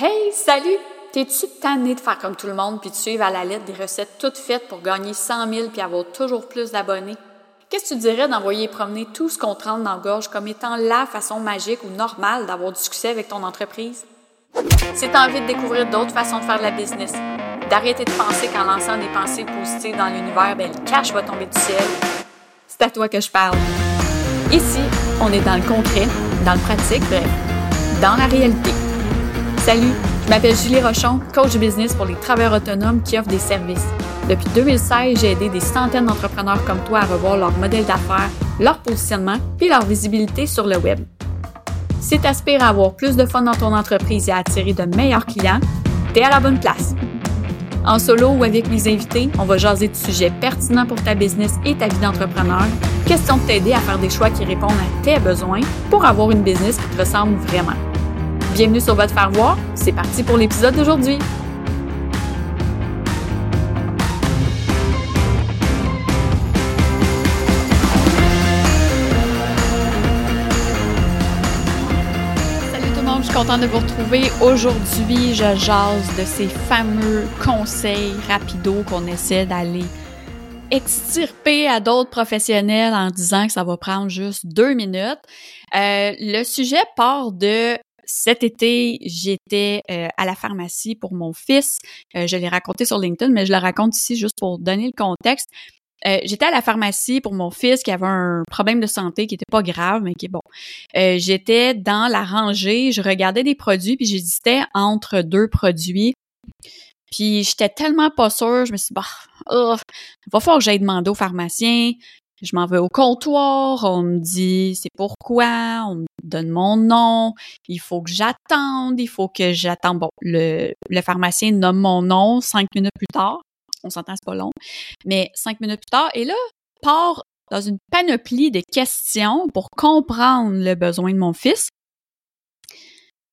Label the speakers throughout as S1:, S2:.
S1: Hey, salut! T'es-tu tanné de faire comme tout le monde puis de suivre à la lettre des recettes toutes faites pour gagner 100 000 puis avoir toujours plus d'abonnés? Qu'est-ce que tu dirais d'envoyer promener tout ce qu'on te dans la gorge comme étant la façon magique ou normale d'avoir du succès avec ton entreprise? Si t'as envie de découvrir d'autres façons de faire de la business, d'arrêter de penser qu'en lançant des pensées positives dans l'univers, ben, le cash va tomber du ciel, c'est à toi que je parle. Ici, on est dans le concret, dans le pratique, bref, dans la réalité. Salut, je m'appelle Julie Rochon, coach business pour les travailleurs autonomes qui offrent des services. Depuis 2016, j'ai aidé des centaines d'entrepreneurs comme toi à revoir leur modèle d'affaires, leur positionnement puis leur visibilité sur le web. Si tu aspires à avoir plus de fun dans ton entreprise et à attirer de meilleurs clients, tu es à la bonne place. En solo ou avec mes invités, on va jaser de sujets pertinents pour ta business et ta vie d'entrepreneur. Question de t'aider à faire des choix qui répondent à tes besoins pour avoir une business qui te ressemble vraiment. Bienvenue sur votre faire voir. C'est parti pour l'épisode d'aujourd'hui. Salut tout le monde, je suis contente de vous retrouver. Aujourd'hui, je jase de ces fameux conseils rapidos qu'on essaie d'aller extirper à d'autres professionnels en disant que ça va prendre juste deux minutes. Euh, le sujet part de cet été, j'étais euh, à la pharmacie pour mon fils. Euh, je l'ai raconté sur LinkedIn, mais je le raconte ici juste pour donner le contexte. Euh, j'étais à la pharmacie pour mon fils qui avait un problème de santé qui était pas grave, mais qui est bon. j'étais dans la rangée, je regardais des produits, puis j'hésitais entre deux produits. Puis j'étais tellement pas sûre, je me suis dit, bah, oh, va falloir que j'aille demander au pharmacien. Je m'en vais au comptoir, on me dit c'est pourquoi, on me donne mon nom, il faut que j'attende, il faut que j'attende. Bon, le, le pharmacien nomme mon nom cinq minutes plus tard. On s'entend, c'est pas long. Mais cinq minutes plus tard, et là, part dans une panoplie de questions pour comprendre le besoin de mon fils.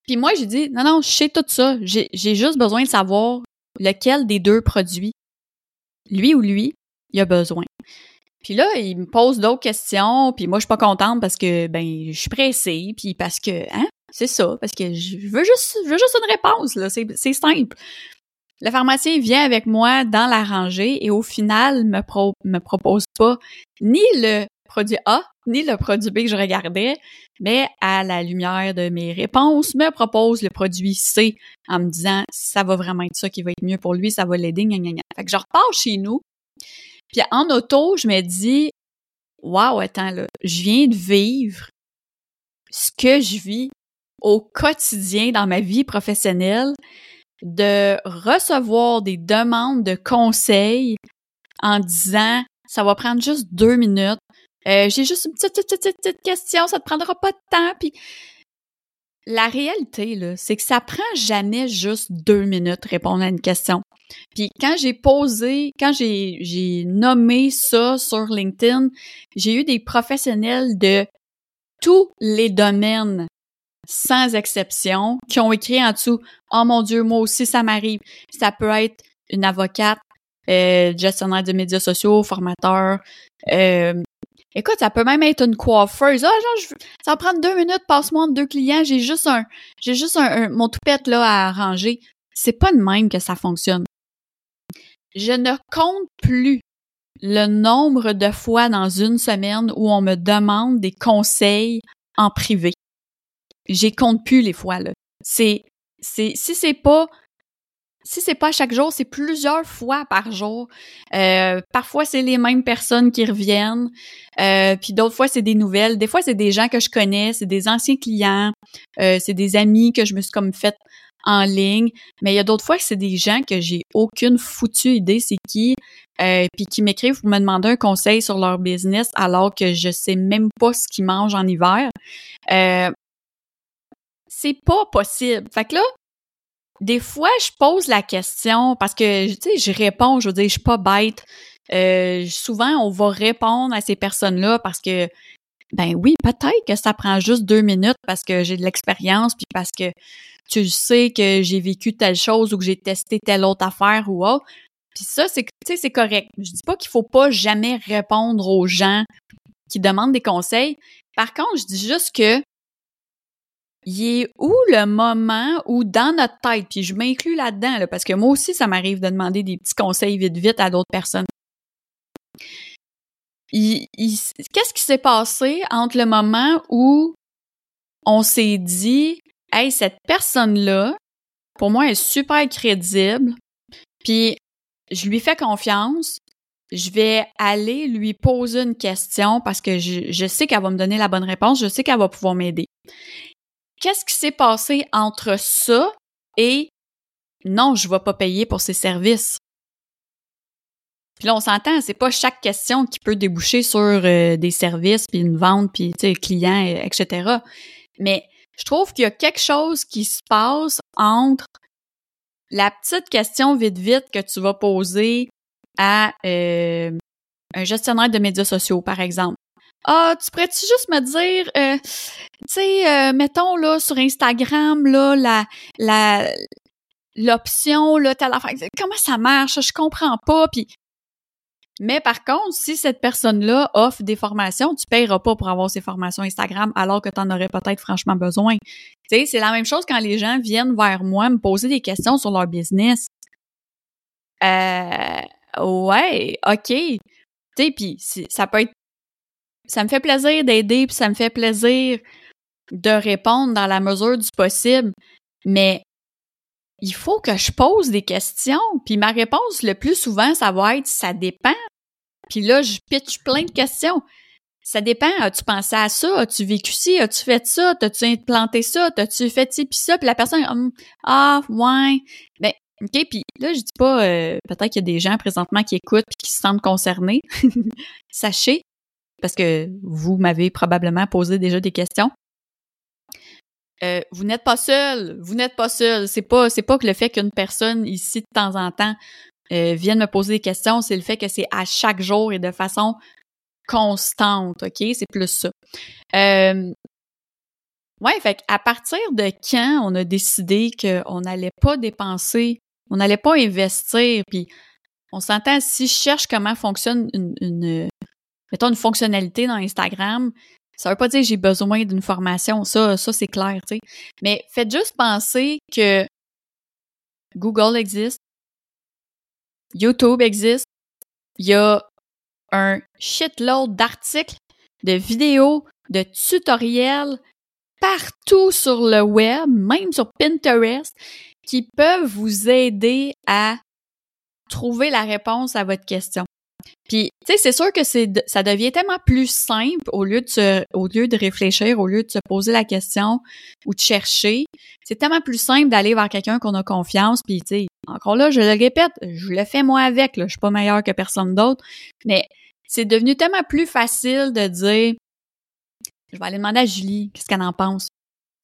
S1: Puis moi, j'ai dit, non, non, je sais tout ça. J'ai juste besoin de savoir lequel des deux produits, lui ou lui, il a besoin. Puis là, il me pose d'autres questions, puis moi, je suis pas contente parce que, ben, je suis pressée, puis parce que, hein, c'est ça, parce que je veux juste, veux juste une réponse, là, c'est simple. Le pharmacien vient avec moi dans la rangée et au final me, me propose pas ni le produit A ni le produit B que je regardais, mais à la lumière de mes réponses, me propose le produit C en me disant ça va vraiment être ça qui va être mieux pour lui, ça va l'aider, gna, gna. Fait que je repars chez nous puis en auto, je me dis, waouh, attends là, je viens de vivre ce que je vis au quotidien dans ma vie professionnelle, de recevoir des demandes de conseils en disant, ça va prendre juste deux minutes. Euh, j'ai juste une petite, petite, petite, petite, question, ça te prendra pas de temps. Puis la réalité, c'est que ça prend jamais juste deux minutes répondre à une question. Puis quand j'ai posé, quand j'ai, nommé ça sur LinkedIn, j'ai eu des professionnels de tous les domaines, sans exception, qui ont écrit en dessous « Oh mon Dieu, moi aussi, ça m'arrive. » Ça peut être une avocate, euh, gestionnaire de médias sociaux, formateur, euh, Écoute, ça peut même être une coiffeuse. Ah, genre, ça va prendre deux minutes, passe-moi entre deux clients, j'ai juste un, j'ai juste un, mon toupette là à arranger. C'est pas de même que ça fonctionne. Je ne compte plus le nombre de fois dans une semaine où on me demande des conseils en privé. J'ai compte plus les fois là. C'est, c'est, si c'est pas si c'est pas chaque jour, c'est plusieurs fois par jour. Euh, parfois, c'est les mêmes personnes qui reviennent. Euh, puis d'autres fois, c'est des nouvelles. Des fois, c'est des gens que je connais, c'est des anciens clients, euh, c'est des amis que je me suis comme fait en ligne. Mais il y a d'autres fois que c'est des gens que j'ai aucune foutue idée c'est qui, puis qui m'écrivent pour me demander un conseil sur leur business alors que je sais même pas ce qu'ils mangent en hiver. c'est pas possible. Fait que là, des fois, je pose la question parce que, tu sais, je réponds, je veux dire, je suis pas bête. Euh, souvent, on va répondre à ces personnes-là parce que, ben oui, peut-être que ça prend juste deux minutes parce que j'ai de l'expérience, puis parce que tu sais que j'ai vécu telle chose ou que j'ai testé telle autre affaire ou autre. Puis ça, c'est, c'est correct. Je dis pas qu'il faut pas jamais répondre aux gens qui demandent des conseils. Par contre, je dis juste que il est où le moment où dans notre tête, puis je m'inclus là-dedans, là, parce que moi aussi, ça m'arrive de demander des petits conseils vite vite à d'autres personnes. Qu'est-ce qui s'est passé entre le moment où on s'est dit, hey, cette personne-là, pour moi, est super crédible, puis je lui fais confiance, je vais aller lui poser une question parce que je, sais qu'elle va me donner la bonne réponse, je sais qu'elle va pouvoir m'aider. Qu'est-ce qui s'est passé entre ça et non, je ne vais pas payer pour ces services? Puis là, on s'entend, c'est pas chaque question qui peut déboucher sur euh, des services, puis une vente, puis client, etc. Mais je trouve qu'il y a quelque chose qui se passe entre la petite question vite vite que tu vas poser à euh, un gestionnaire de médias sociaux, par exemple. Ah, tu pourrais-tu juste me dire, euh, tu sais, euh, mettons là sur Instagram là la la l'option là telle affaire, comment ça marche, je comprends pas, puis mais par contre, si cette personne-là offre des formations, tu payeras pas pour avoir ces formations Instagram alors que tu en aurais peut-être franchement besoin. Tu c'est la même chose quand les gens viennent vers moi me poser des questions sur leur business. Euh, ouais, OK. Tu sais, puis ça peut être ça me fait plaisir d'aider, puis ça me fait plaisir de répondre dans la mesure du possible, mais il faut que je pose des questions. Puis ma réponse le plus souvent, ça va être ça dépend. Puis là, je pitch plein de questions. Ça dépend. As-tu pensé à ça? As-tu vécu ci? As-tu fait ça? T'as-tu implanté ça? T'as-tu fait ci puis ça? Puis la personne, hum, ah, ouais. Ben, OK, puis là, je dis pas, euh, peut-être qu'il y a des gens présentement qui écoutent puis qui se sentent concernés. Sachez, parce que vous m'avez probablement posé déjà des questions. Euh, vous n'êtes pas seul, vous n'êtes pas seul. C'est pas, c'est pas que le fait qu'une personne ici de temps en temps euh, vienne me poser des questions, c'est le fait que c'est à chaque jour et de façon constante, ok? C'est plus ça. Euh, ouais, fait à partir de quand on a décidé qu'on n'allait pas dépenser, on n'allait pas investir, puis on s'entend si je cherche comment fonctionne une mettons, une fonctionnalité dans Instagram, ça veut pas dire que j'ai besoin d'une formation. Ça, ça c'est clair, tu sais. Mais faites juste penser que Google existe, YouTube existe, il y a un shitload d'articles, de vidéos, de tutoriels partout sur le web, même sur Pinterest, qui peuvent vous aider à trouver la réponse à votre question. Puis, tu sais, c'est sûr que c'est ça devient tellement plus simple au lieu de au lieu de réfléchir, au lieu de se poser la question ou de chercher. C'est tellement plus simple d'aller vers quelqu'un qu'on a confiance. Puis, tu sais, encore là, je le répète, je le fais moi avec. Je suis pas meilleure que personne d'autre, mais c'est devenu tellement plus facile de dire, je vais aller demander à Julie qu'est-ce qu'elle en pense?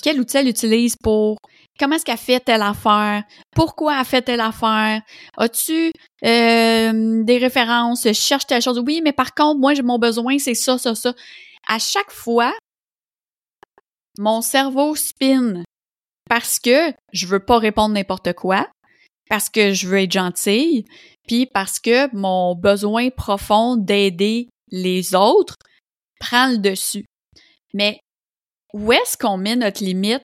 S1: Quel outil elle utilise pour comment est-ce qu'elle fait telle affaire, pourquoi elle fait telle affaire, as-tu euh, des références, je cherche telle chose. Oui, mais par contre, moi, mon besoin, c'est ça, ça, ça. À chaque fois, mon cerveau spin parce que je veux pas répondre n'importe quoi, parce que je veux être gentille, puis parce que mon besoin profond d'aider les autres prend le dessus. Mais où est-ce qu'on met notre limite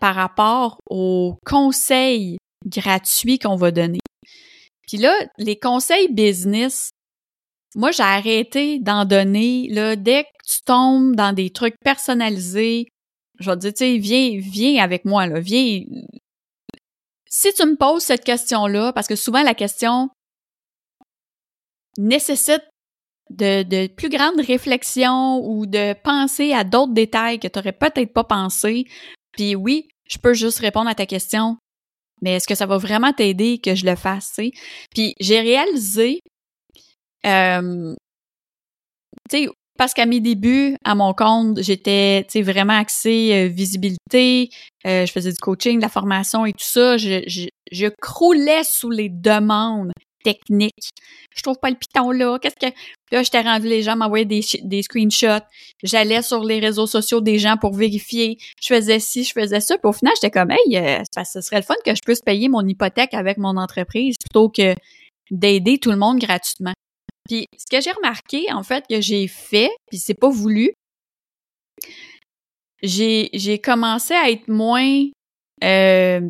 S1: par rapport aux conseils gratuits qu'on va donner? Puis là, les conseils business, moi, j'ai arrêté d'en donner. Là, dès que tu tombes dans des trucs personnalisés, je vais te dire, tu sais, viens, viens avec moi, là, viens. Si tu me poses cette question-là, parce que souvent la question nécessite de, plus grandes réflexions ou de penser à d'autres détails que tu n'aurais peut-être pas pensé. Puis oui, je peux juste répondre à ta question, mais est-ce que ça va vraiment t'aider que je le fasse, Puis j'ai réalisé, euh, tu sais, parce qu'à mes débuts, à mon compte, j'étais, vraiment axée euh, visibilité, euh, je faisais du coaching, de la formation et tout ça, je, je, je croulais sous les demandes technique. Je trouve pas le piton là. Qu'est-ce que. Là, j'étais rendu, les gens m'envoyaient des, des screenshots. J'allais sur les réseaux sociaux des gens pour vérifier. Je faisais ci, je faisais ça. Puis au final, j'étais comme, hey, euh, ce serait le fun que je puisse payer mon hypothèque avec mon entreprise plutôt que d'aider tout le monde gratuitement. Puis ce que j'ai remarqué, en fait, que j'ai fait, puis c'est pas voulu, j'ai j'ai commencé à être moins euh,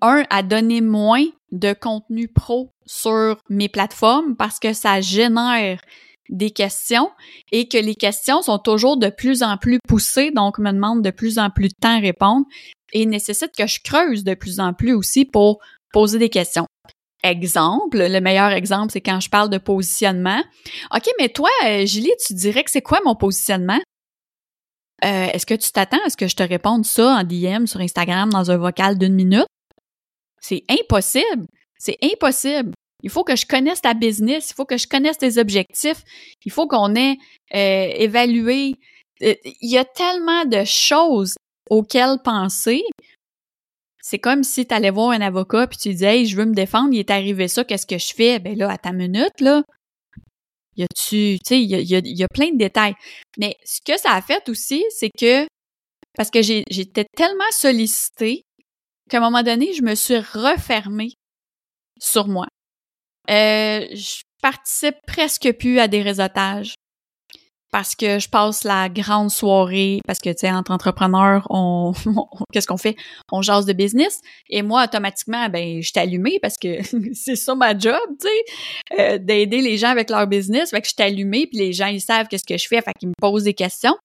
S1: un à donner moins de contenu pro sur mes plateformes parce que ça génère des questions et que les questions sont toujours de plus en plus poussées, donc me demandent de plus en plus de temps à répondre et nécessitent que je creuse de plus en plus aussi pour poser des questions. Exemple, le meilleur exemple, c'est quand je parle de positionnement. OK, mais toi, euh, Julie, tu dirais que c'est quoi mon positionnement? Euh, est-ce que tu t'attends à ce que je te réponde ça en DM sur Instagram dans un vocal d'une minute? C'est impossible. C'est impossible. Il faut que je connaisse ta business, il faut que je connaisse tes objectifs, il faut qu'on ait euh, évalué. Euh, il y a tellement de choses auxquelles penser. C'est comme si tu allais voir un avocat puis tu disais Hey, je veux me défendre, il est arrivé ça, qu'est-ce que je fais? Ben là, à ta minute, là, y a-tu, tu sais, il y a, y a, plein de détails. Mais ce que ça a fait aussi, c'est que, parce que j'étais tellement sollicitée qu'à un moment donné, je me suis refermée sur moi. Euh, je participe presque plus à des réseautages parce que je passe la grande soirée, parce que, tu sais, entre entrepreneurs, on, qu'est-ce qu'on fait? On jase de business. Et moi, automatiquement, ben, je suis allumée parce que c'est ça ma job, tu sais, euh, d'aider les gens avec leur business. Fait que je suis allumée, puis les gens, ils savent qu'est-ce que je fais, fait qu'ils me posent des questions.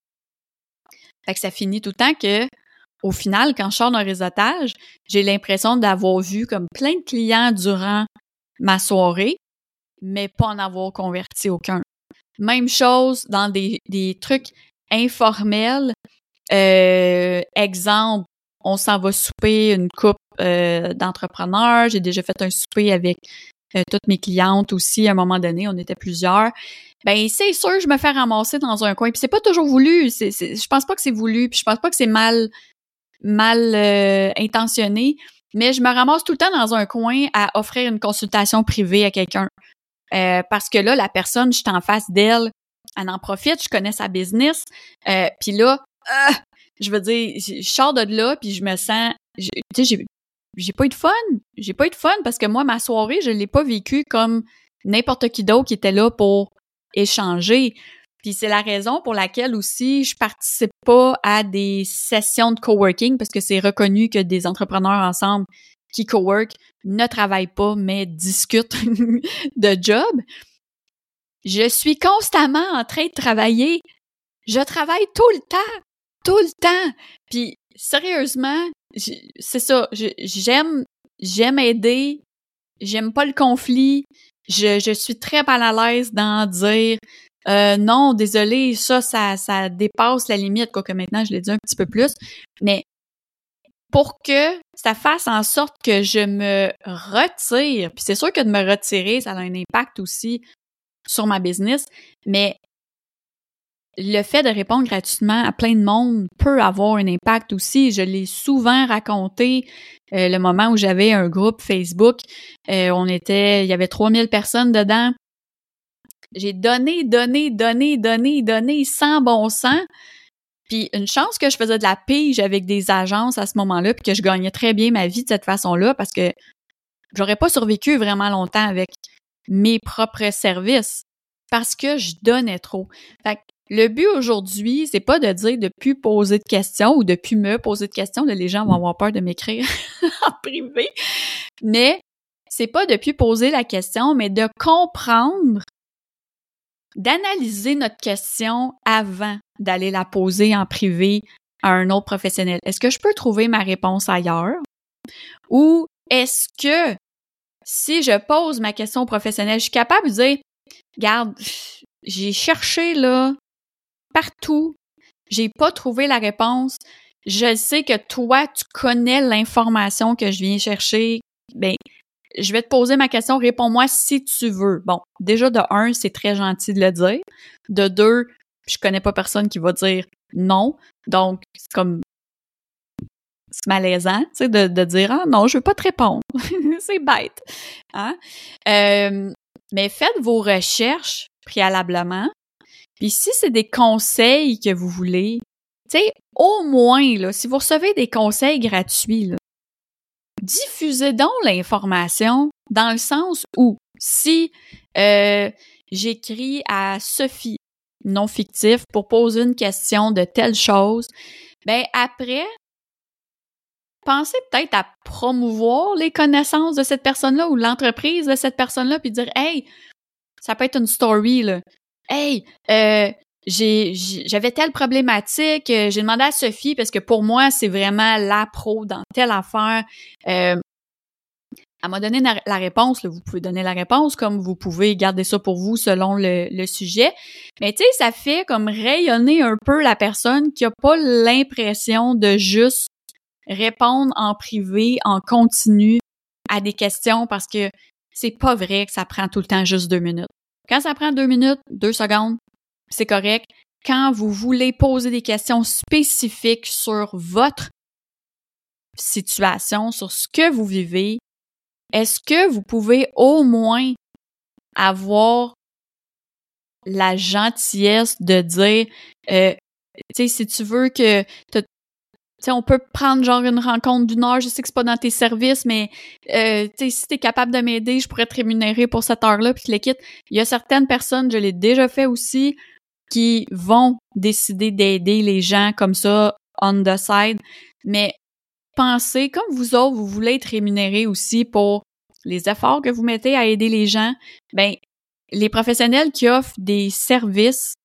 S1: Fait que ça finit tout le temps que, au final, quand je sors d'un réseautage, j'ai l'impression d'avoir vu comme plein de clients durant ma soirée, mais pas en avoir converti aucun. Même chose dans des, des trucs informels. Euh, exemple, on s'en va souper une coupe euh, d'entrepreneurs. J'ai déjà fait un souper avec euh, toutes mes clientes aussi à un moment donné. On était plusieurs. Ben c'est sûr, je me fais ramasser dans un coin. Puis c'est pas toujours voulu. C'est, je pense pas que c'est voulu. Puis je pense pas que c'est mal mal euh, intentionné. Mais je me ramasse tout le temps dans un coin à offrir une consultation privée à quelqu'un. Euh, parce que là, la personne, je suis en face d'elle, elle en profite, je connais sa business. Euh, puis là, euh, je veux dire, je sors de là, puis je me sens... Tu sais, j'ai, j'ai pas eu de fun. J'ai pas eu de fun parce que moi, ma soirée, je l'ai pas vécue comme n'importe qui d'autre qui était là pour échanger. Puis c'est la raison pour laquelle aussi je participe pas à des sessions de coworking parce que c'est reconnu que des entrepreneurs ensemble qui cowork ne travaillent pas, mais discutent de job. Je suis constamment en train de travailler. Je travaille tout le temps, tout le temps. Puis sérieusement, c'est ça. J'aime, j'aime aider. J'aime pas le conflit. Je, je suis très mal à l'aise d'en dire euh, non, désolé, ça, ça, dépasse la limite, quoique maintenant je l'ai dit un petit peu plus. Mais pour que ça fasse en sorte que je me retire. Puis c'est sûr que de me retirer, ça a un impact aussi sur ma business, mais le fait de répondre gratuitement à plein de monde peut avoir un impact aussi. Je l'ai souvent raconté euh, le moment où j'avais un groupe Facebook. Euh, on était, il y avait 3000 personnes dedans. J'ai donné, donné, donné, donné, donné sans bon sens. Puis une chance que je faisais de la pige avec des agences à ce moment-là, puis que je gagnais très bien ma vie de cette façon-là, parce que j'aurais pas survécu vraiment longtemps avec mes propres services, parce que je donnais trop. Fait que le but aujourd'hui, c'est pas de dire de plus poser de questions ou de plus me poser de questions, de les gens vont avoir peur de m'écrire en privé, mais c'est pas de plus poser la question, mais de comprendre d'analyser notre question avant d'aller la poser en privé à un autre professionnel. Est-ce que je peux trouver ma réponse ailleurs? Ou est-ce que si je pose ma question professionnelle, je suis capable de dire, regarde, j'ai cherché là, partout, j'ai pas trouvé la réponse. Je sais que toi, tu connais l'information que je viens chercher. Ben, je vais te poser ma question, réponds-moi si tu veux. Bon, déjà de un, c'est très gentil de le dire. De deux, je connais pas personne qui va dire non. Donc, c'est comme c'est malaisant, tu sais, de, dire ah non, je veux pas te répondre. c'est bête. Hein? Euh, mais faites vos recherches préalablement. Puis si c'est des conseils que vous voulez, tu sais, au moins, là, si vous recevez des conseils gratuits, là, diffusez donc l'information dans le sens où si euh, j'écris à Sophie, non fictif, pour poser une question de telle chose, ben après, pensez peut-être à promouvoir les connaissances de cette personne-là ou l'entreprise de cette personne-là, puis dire Hey, ça peut être une story, là. Hey, euh, j'avais telle problématique, euh, j'ai demandé à Sophie parce que pour moi, c'est vraiment la pro dans telle affaire. Euh, elle m'a donné la réponse, vous pouvez donner la réponse comme vous pouvez garder ça pour vous selon le, sujet. Mais tu sais, ça fait comme rayonner un peu la personne qui a pas l'impression de juste répondre en privé, en continu à des questions parce que c'est pas vrai que ça prend tout le temps juste deux minutes. Quand ça prend deux minutes, deux secondes, c'est correct. Quand vous voulez poser des questions spécifiques sur votre situation, sur ce que vous vivez, est-ce que vous pouvez au moins avoir la gentillesse de dire, euh, tu sais, si tu veux que sais, on peut prendre genre une rencontre d'une heure, je sais que c'est pas dans tes services, mais euh, tu sais, si t'es capable de m'aider, je pourrais te rémunérer pour cette heure-là, puis tu le quittes. Il y a certaines personnes, je l'ai déjà fait aussi, qui vont décider d'aider les gens comme ça, on the side. Mais pensez, comme vous autres, vous voulez être rémunéré aussi pour les efforts que vous mettez à aider les gens, ben les professionnels qui offrent des services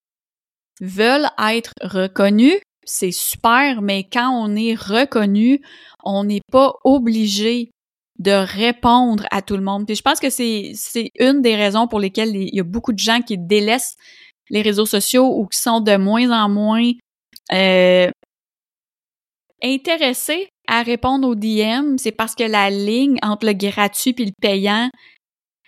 S1: veulent être reconnus c'est super, mais quand on est reconnu, on n'est pas obligé de répondre à tout le monde. Puis je pense que c'est, c'est une des raisons pour lesquelles il y a beaucoup de gens qui délaissent les réseaux sociaux ou qui sont de moins en moins euh, intéressés à répondre aux DM. C'est parce que la ligne entre le gratuit et le payant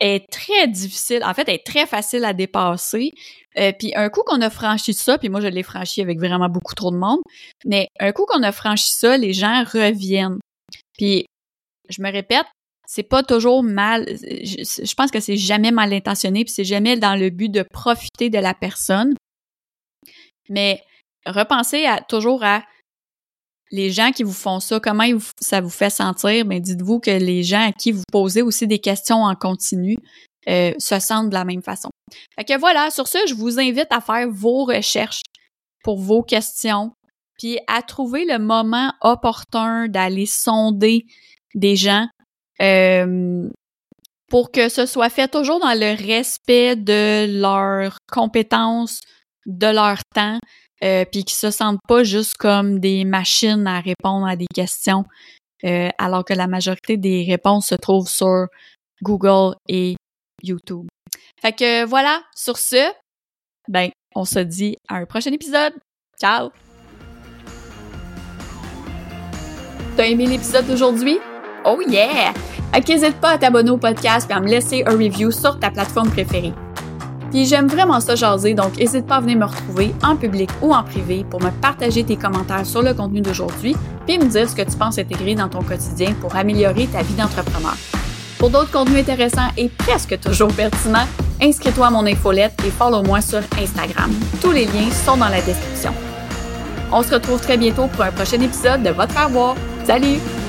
S1: est très difficile, en fait, est très facile à dépasser. Euh, puis un coup qu'on a franchi ça, puis moi je l'ai franchi avec vraiment beaucoup trop de monde, mais un coup qu'on a franchi ça, les gens reviennent. Puis je me répète, c'est pas toujours mal. Je, pense que c'est jamais mal intentionné, puis c'est jamais dans le but de profiter de la personne. Mais repensez à toujours à les gens qui vous font ça, comment ça vous fait sentir? Mais dites-vous que les gens à qui vous posez aussi des questions en continu euh, se sentent de la même façon. Fait que voilà, sur ce, je vous invite à faire vos recherches pour vos questions, puis à trouver le moment opportun d'aller sonder des gens euh, pour que ce soit fait toujours dans le respect de leurs compétences, de leur temps, euh, puis qui se sentent pas juste comme des machines à répondre à des questions, euh, alors que la majorité des réponses se trouvent sur Google et YouTube. Fait que voilà, sur ce, ben, on se dit à un prochain épisode. Ciao! T'as aimé l'épisode d'aujourd'hui? Oh yeah! N'hésite pas à t'abonner au podcast et à me laisser un review sur ta plateforme préférée. Puis j'aime vraiment ça jaser, donc n'hésite pas à venir me retrouver en public ou en privé pour me partager tes commentaires sur le contenu d'aujourd'hui, puis me dire ce que tu penses intégrer dans ton quotidien pour améliorer ta vie d'entrepreneur. Pour d'autres contenus intéressants et presque toujours pertinents, inscris-toi à mon infolette et follow-moi sur Instagram. Tous les liens sont dans la description. On se retrouve très bientôt pour un prochain épisode de Votre Faire Salut!